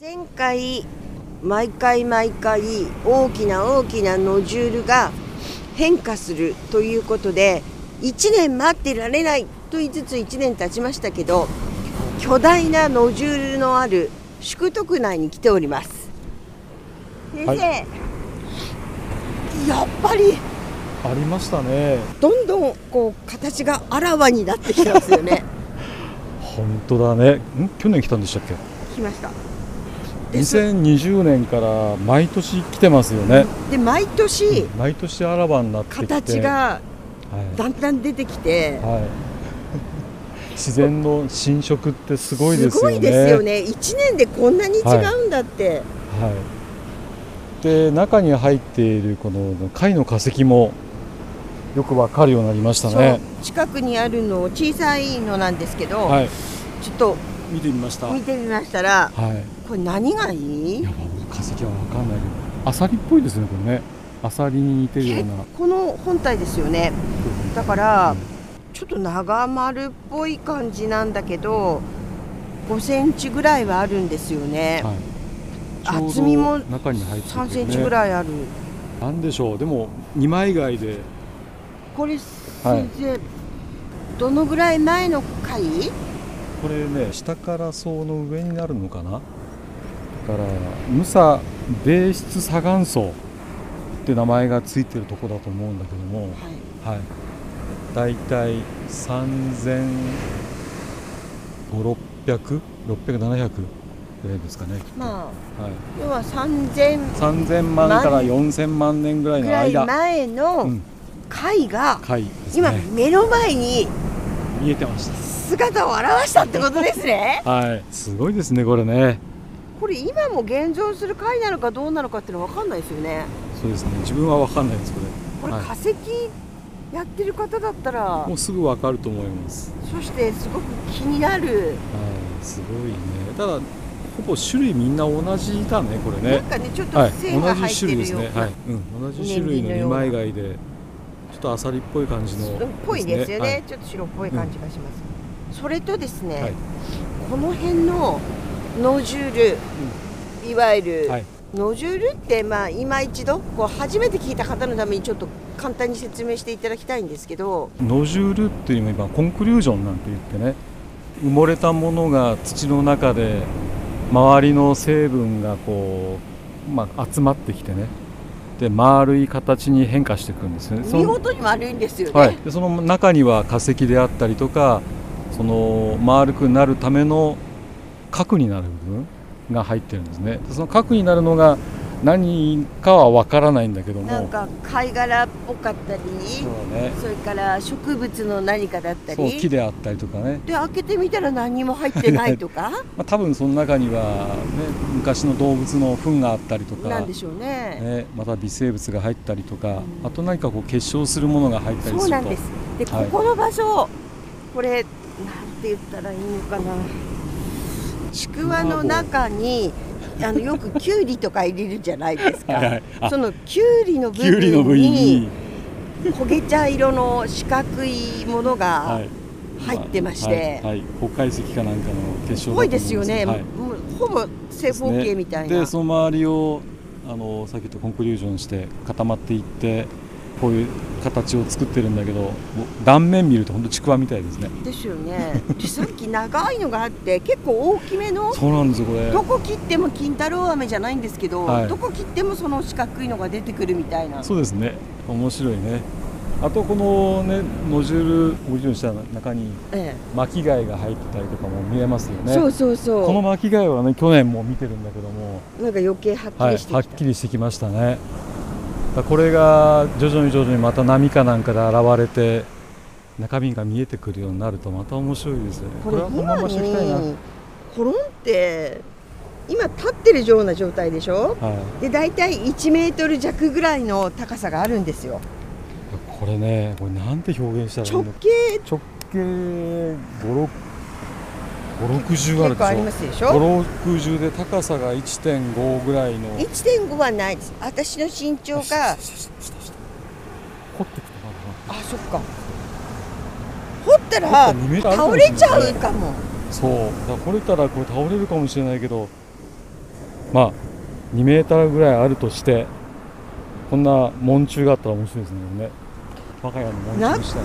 前回毎回毎回大きな大きなノジュールが変化するということで1年待ってられないと言いつつ1年経ちましたけど巨大なノジュールのある宿徳内に来ております。先生、はい。やっぱりありましたね。どんどんこう形があらわになってきてますよね。本当だね。ん？去年来たんでしたっけ？来ました2020年から毎年来てますよね、で毎年毎年あらばになって形がはい、だんだん出てきて。はい、自然の侵食ってすごいですよね。すごいですよね。1年でこんなに違うんだって、はい、で中に入っているこの貝の化石もよくわかるようになりましたね。近くにあるの小さいのなんですけど、はい。ちょっと見てみました。はい見てみましたらこれ何がいい？いや化石はわかんないけどアサリっぽいですねこれね。アサリに似てるような。この本体ですよね。だからちょっと長丸っぽい感じなんだけど5センチぐらいはあるんですよね、はい、厚みも中に入ってて、ね、3センチぐらいある。なんでしょう？でも二枚貝で。これはい。先生、どのぐらい前の回これね下から層の上になるのかな？だからムサ米質砂岩層って名前がついてるとこだと思うんだけどもはい。はい。だいたい3500600700700ぐらいですかね、まあはい、要は3000 3000万から4000万年ぐらいの間。前のうん。貝が貝です今ね目の前に見えてまし姿を現したってことですね。た はい。すごいですねこれね。これ今も現存する貝なのかどうなのかっていうのは分かんないですよね。そうですね。自分は分かんないですこれ。はい。これ化石やってる方だったら、もうすぐ分かると思います。そしてすごく気になる、はい。すごいね。ただほぼ種類みんな同じだねこれね。なんかねちょっとはい。線が同じ入ってるよ。うな、種類ですね。はい、うん、同じ種類の二枚貝でちょっとアサリっぽい感じのっぽいですよね。はい。ちょっと白っぽい感じがします、それとですね、はい。この辺のノジュール、いわゆる、はい。ノジュールってまあ今一度こう初めて聞いた方のためにちょっと簡単に説明していただきたいんですけどノジュールっていうのは今コンクリュージョンなんて言ってね埋もれたものが土の中で周りの成分がこう、まあ、集まってきてねで丸い形に変化していくんですよね。見事に悪いんですよね、はい、でその中には化石であったりとかその丸くなるための核になる部分が入ってるんですね。でその核になるのが何かは分からないんだけども。なんか貝殻っぽかったりそうね。それから植物の何かだったそうり木であったりとかね、で開けてみたら何も入ってないとか？まあ、多分その中には、ね、昔の動物の糞があったりとか。なんでしょうね。ね、また微生物が入ったりとか、うん。あと何かこう結晶するものが入ったりすると。そうなんです。で、はい。ここの場所これなんて言ったらいいのかな。ちくわの中にあのよくきゅうりとか入れるじゃないですか。はいそのきゅうりの部分位に。に、焦げ茶色の四角いものはがい。入ってまして、はい。はい、北海石かなんかの結晶だと思ぽいうんですよね、はい。もうほぼ正方形みたいな、でその周りをあのさっき言ったコンクリュージョンして固まっていってこういう形を作ってるんだけど断面見ると本当ちくわみたいですね。ですよね。でさっき長いのがあって結構大きめのそうなんですよこれ。どこ切っても金太郎飴じゃないんですけど、はい。どこ切ってもその四角いのが出てくるみたいな。そうですね。面白いね。あとこのねノジュールノジュールにした中にえ巻き貝が入ってたりとかも見えますよね。えそうそうそう。この巻き貝はね去年も見てるんだけどもなんか余計はっきはい、りしてきた、はっきりしてきましたねこれが徐々に徐々にまた波かなんかで現れて中身が見えてくるようになるとまた面白いですよね。これはこのま今ましておきたいな、にコロンって今立ってるような状態でしょ？はい、で大体1メートル弱ぐらいの高さがあるんですよ。これねこれなんて表現したらいい直の径直径560ある結構ありまですしでしょ。ょ560で高さが1.5ぐらいの。1.5はないです。私の身長が。掘ってきたかあそっか。掘ったら掘ったら2メートルあるか倒れちゃうかも。なそう。だ掘れたらこれ倒れるかもしれないけどまあ2メーターぐらいあるとしてこんな門柱があったら面白いですね。ね。我が家の門な柱した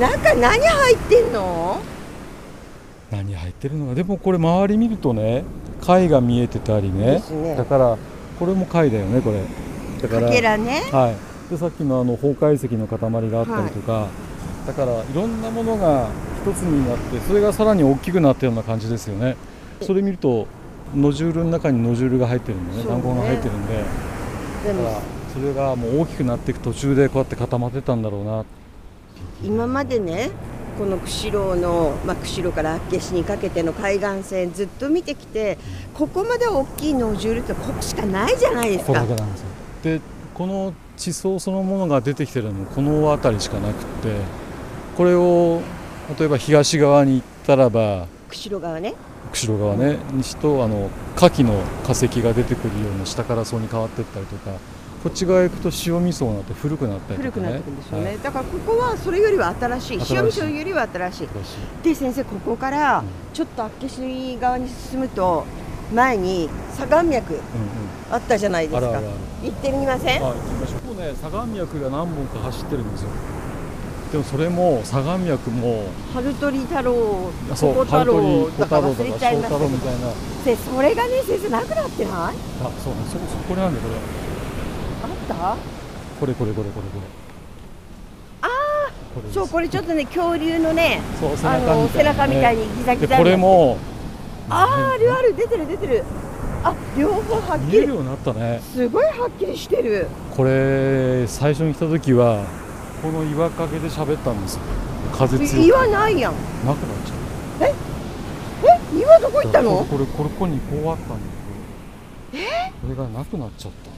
中何入ってんの？何入ってるのか。でもこれ周り見るとね貝が見えてたりね。ね。だからこれも貝だよねこれ。だからね。はい、でさっきのあの崩壊石の塊があったりとか、だからいろんなものが一つになってそれがさらに大きくなったような感じですよね。それ見るとノジュールの中にノジュールが入ってるんでね弾痕が入ってるんで。でもだからそれがもう大きくなっていく途中でこうやって固まってたんだろうな。今までねこの釧路の、まあ、釧路から厚岸にかけての海岸線ずっと見てきてここまで大きいノジュールってここしかないじゃないですか。だけなんでこの地層そのものが出てきてるのもこの辺りしかなくってこれを例えば東側に行ったらば釧路川ね。釧路側ね西とあの牡蠣の化石が出てくるような下から層に変わっていったりとかこっち側行くと塩味噌になって古くなったりね。古くなってくるんですよね、はいだからここはそれよりは新しい塩味噌よりは新しい。で先生ここからうん。ちょっと厚岸側に進むと前に左岸脈うんあったじゃないですか。行ってみません？あ行きましょう。ね左岸脈が何本か走ってるんですよ。でもそれも左岸脈も春鳥太郎小太太郎とか忘れちゃいましたけどそれがね先生なくなってない？あそうねそこそこれなんだよこれ。った？これこれこれこれこれ。あこれです。そうこれちょっとね恐竜のねあの背中みたいにギザギザでこれもあーあるある出てる出てる。あ両方はっきり。見えるようになったね。すごいはっきりしてる。これ最初に来た時はこの岩陰で喋ったんですよ。風強岩ないやん。なくなっちゃうえ？岩どこ行ったの？これこれここにこうあったんだけど。え？これがなくなっちゃった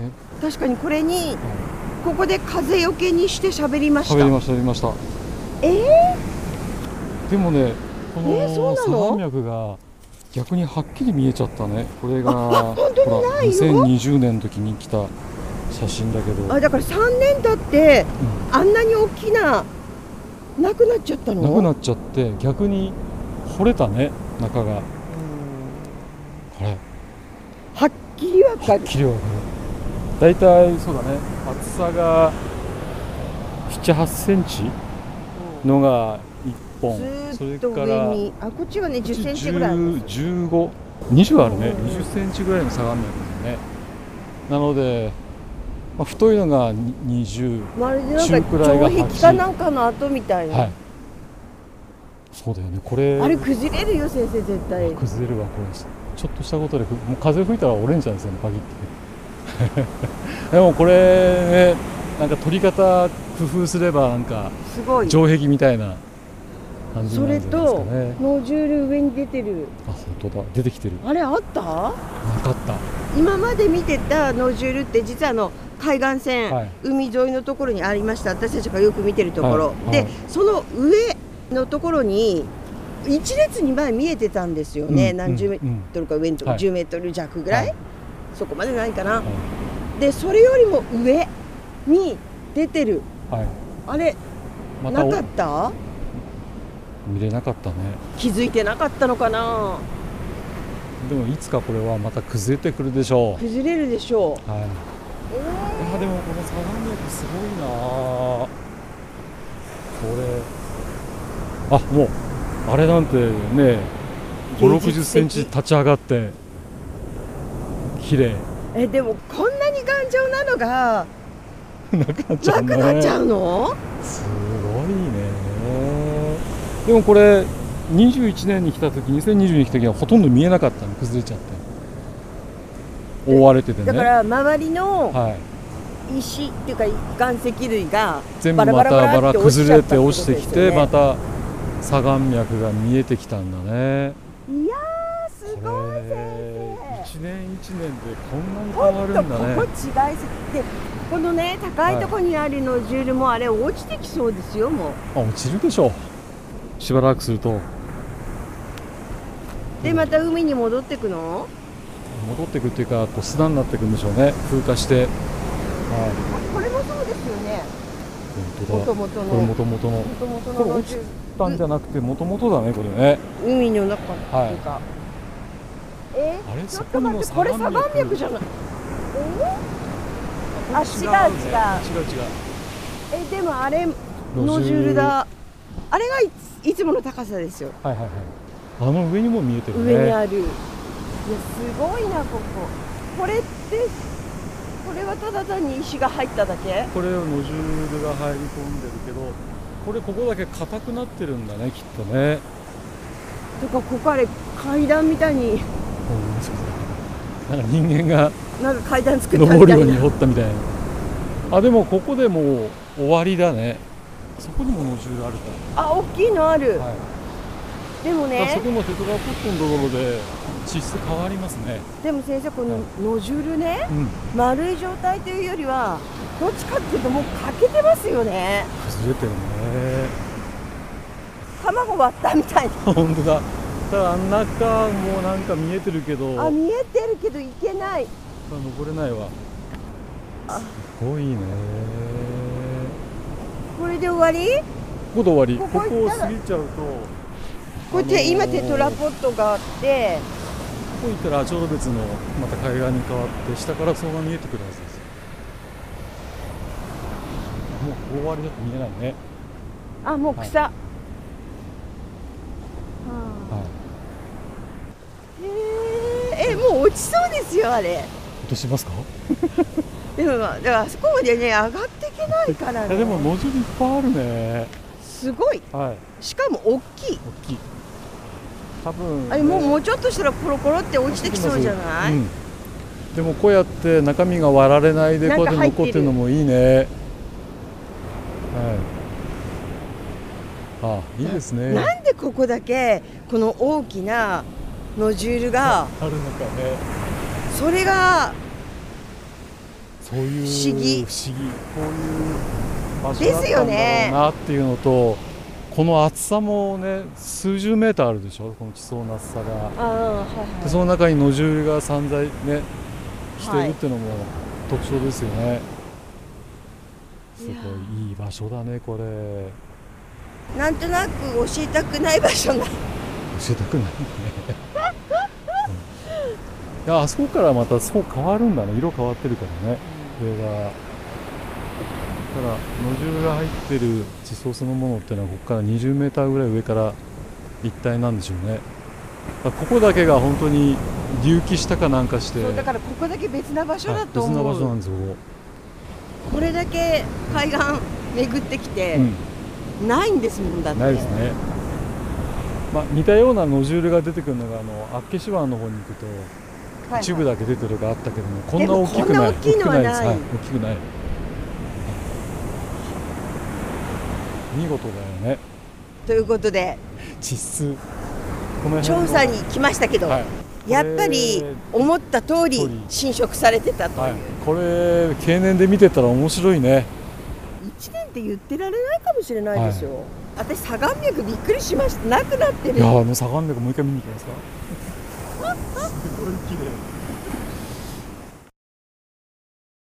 ね確かにこれにここで風よけにして喋りました。喋りました喋りました。えでもねこのなの？左岸脈が逆にはっきり見えちゃったね。これがあ本当にほらないの？2020年の時に来た写真だけど、ー、あだから3年経ってあんなに大きななくなっちゃったの？なくなっちゃって逆に掘れたね中が。うん。あれ。はっきりわかる。きりわかる大体そうだね。厚さが78センチのが1本。それからあこっちはね10センチぐらいあるんですよ1520あるね。うん20センチぐらいの相模脈ですね。なので、まあ、太いのがに20まるでなんか中くらいが城壁かなんかの跡みたいな、はい。そうだよね。これあれ崩れるよ先生絶対。崩れるわこれ。ちょっとしたことでふもう風吹いたら折れんじゃないですかねバキってでもこれねなんか取り方工夫すればなんかすごい。城壁みたいな感じそれになるんですとかね。ノジュール上に出てる。あ本当だ。出てきてる。あれあった？なかった。今まで見てたノジュールって実はあの海岸線、はい。海沿いのところにありました。私たちがよく見てるところ、はい。ではい。その上のところに一列に前見えてたんですよね、うん。何十メーうんトルか上のところ、はい10メートル弱ぐらいそこまでないかな、はでそれよりも上に出てる。い、はい、あれまなかった？見れなかったね。気づいてなかったのかな？でもいつかこれはまた崩れてくるでしょう。崩れるでしょう、はい。えいやでもこの相模脈すごいな。あこれ。あもうあれなんてね5 6 0芸術的センチ立ち上がって綺麗。ーえでもこんなに頑丈なのがなくなっちゃなうね。くなっちゃうの？すごいね。でもこれ21年に来た時2020年に来た時はほとんど見えなかったの。崩れちゃって。覆われててね。だから周りのはい、石っていうか岩石類が全部またバラ崩れて落ちてきてまた左岸脈が見えてきたんだね。いやーすこごいれ先1年1年でこんなに生変わるんだね。ここ違いすぎてこのね高いところにあるノジュールもあれ落ちてきそうですよもあ落ちるでしょう。しばらくすると。うでまた海に戻ってくの？戻ってくっていうかこう砂になってくんでしょうね。風化して。はい。あこれもそうですよね。本当だ。もともとの元々の。もともとこれ落ちたんじゃなくて元々だねこれね。ル海の中っていうか、え？あれ？ちょっと待ってこれ相模相模脈じゃない？ああ違う違う違う。違うえでもあれ路ノジュールだ。あれがいついつもの高さですよ。はいはいはい。あの上にも見えてるね。上にある。いやすごいなここ。これってこれはただ単に石が入っただけ？これをノジュールが入り込んでるけどこれここだけ硬くなってるんだねきっとね。とかここあれ階段みたいにうんなんか人間がなんか階段作ったみ登るように掘ったみたいな。あでもここでもう終わりだね。そこにもノジュールあるかあ大きいのある、ら、はい。でもだからそねこのテトラポットのところで地質変わりますね。でも先生このはい。ノジュールねうん。丸い状態というよりはどっちかっていうともう欠けてますよね。崩れてるね。卵割ったみたい 本当だただ中もなんか見えてるけど。なあ見えてるけどいけない。登れないわ。あ。すごいね。これで終わり？ここで終わり。こここを過ぎちゃうと。こってあのー。今テトラポットがあって。ここ行ったらちょうど別のまた海岸に変わって下からそのまま見えてくるはずです。もう終わりだと見えないね。あもう草、ははあへええもう落ちそうですよあれ。い落としますか？でもまあだからあそこまでね上がっていけないからね。でもノジュールいっぱいあるね。すごい。はい。しかも大きい。大きい。多分、あれもうもうちょっとしたらコロコロって落ちてきそうじゃない、うん、でもこうやって中身が割られないでこうやって残ってるのもいいね。はい。あいいですね。なんでここだけこの大きなノジュールがあるのかね。それがそういう不思議。不思議。こういう場所だですったんだよねろうなっていうのとこの厚さもね数十メーターあるでしょ？この地層の厚さが。ああはいでその中にノジュールが散在ねしているっていうのも特徴ですよね、すごいいやいい場所だねこれ。いなんとなく教えたくない場所が。教えたくないね、あそこからまたそう変わるんだね。色変わってるからね。上がだからノジュールが入ってる地層そのものっていうのはここから20メーターぐらい上から一体なんでしょうね。ここだけが本当に隆起したかなんかして。だからここだけ別な場所はいだと思う、別な場所なんですよここ。れだけ海岸巡ってきてこ、うん、ないんですもんだって。ないですね、まあ、似たようなノジュールが出てくるのがあの厚岸湾の方に行くと一部だけ出てるがあったけども、こんな大きくない。大きいのはない。大きくですはい、大きくない。見事だよね。ということで地質。調査に来ましたけど、はい。やっぱり思った通り侵食されてたという、はい、これ経年で見てたら面白いね。1年って言ってられないかもしれないですよ、私左岸脈びっくりしました。なくなってる。いやあの左岸脈もう一回見に行きますか？すごい綺麗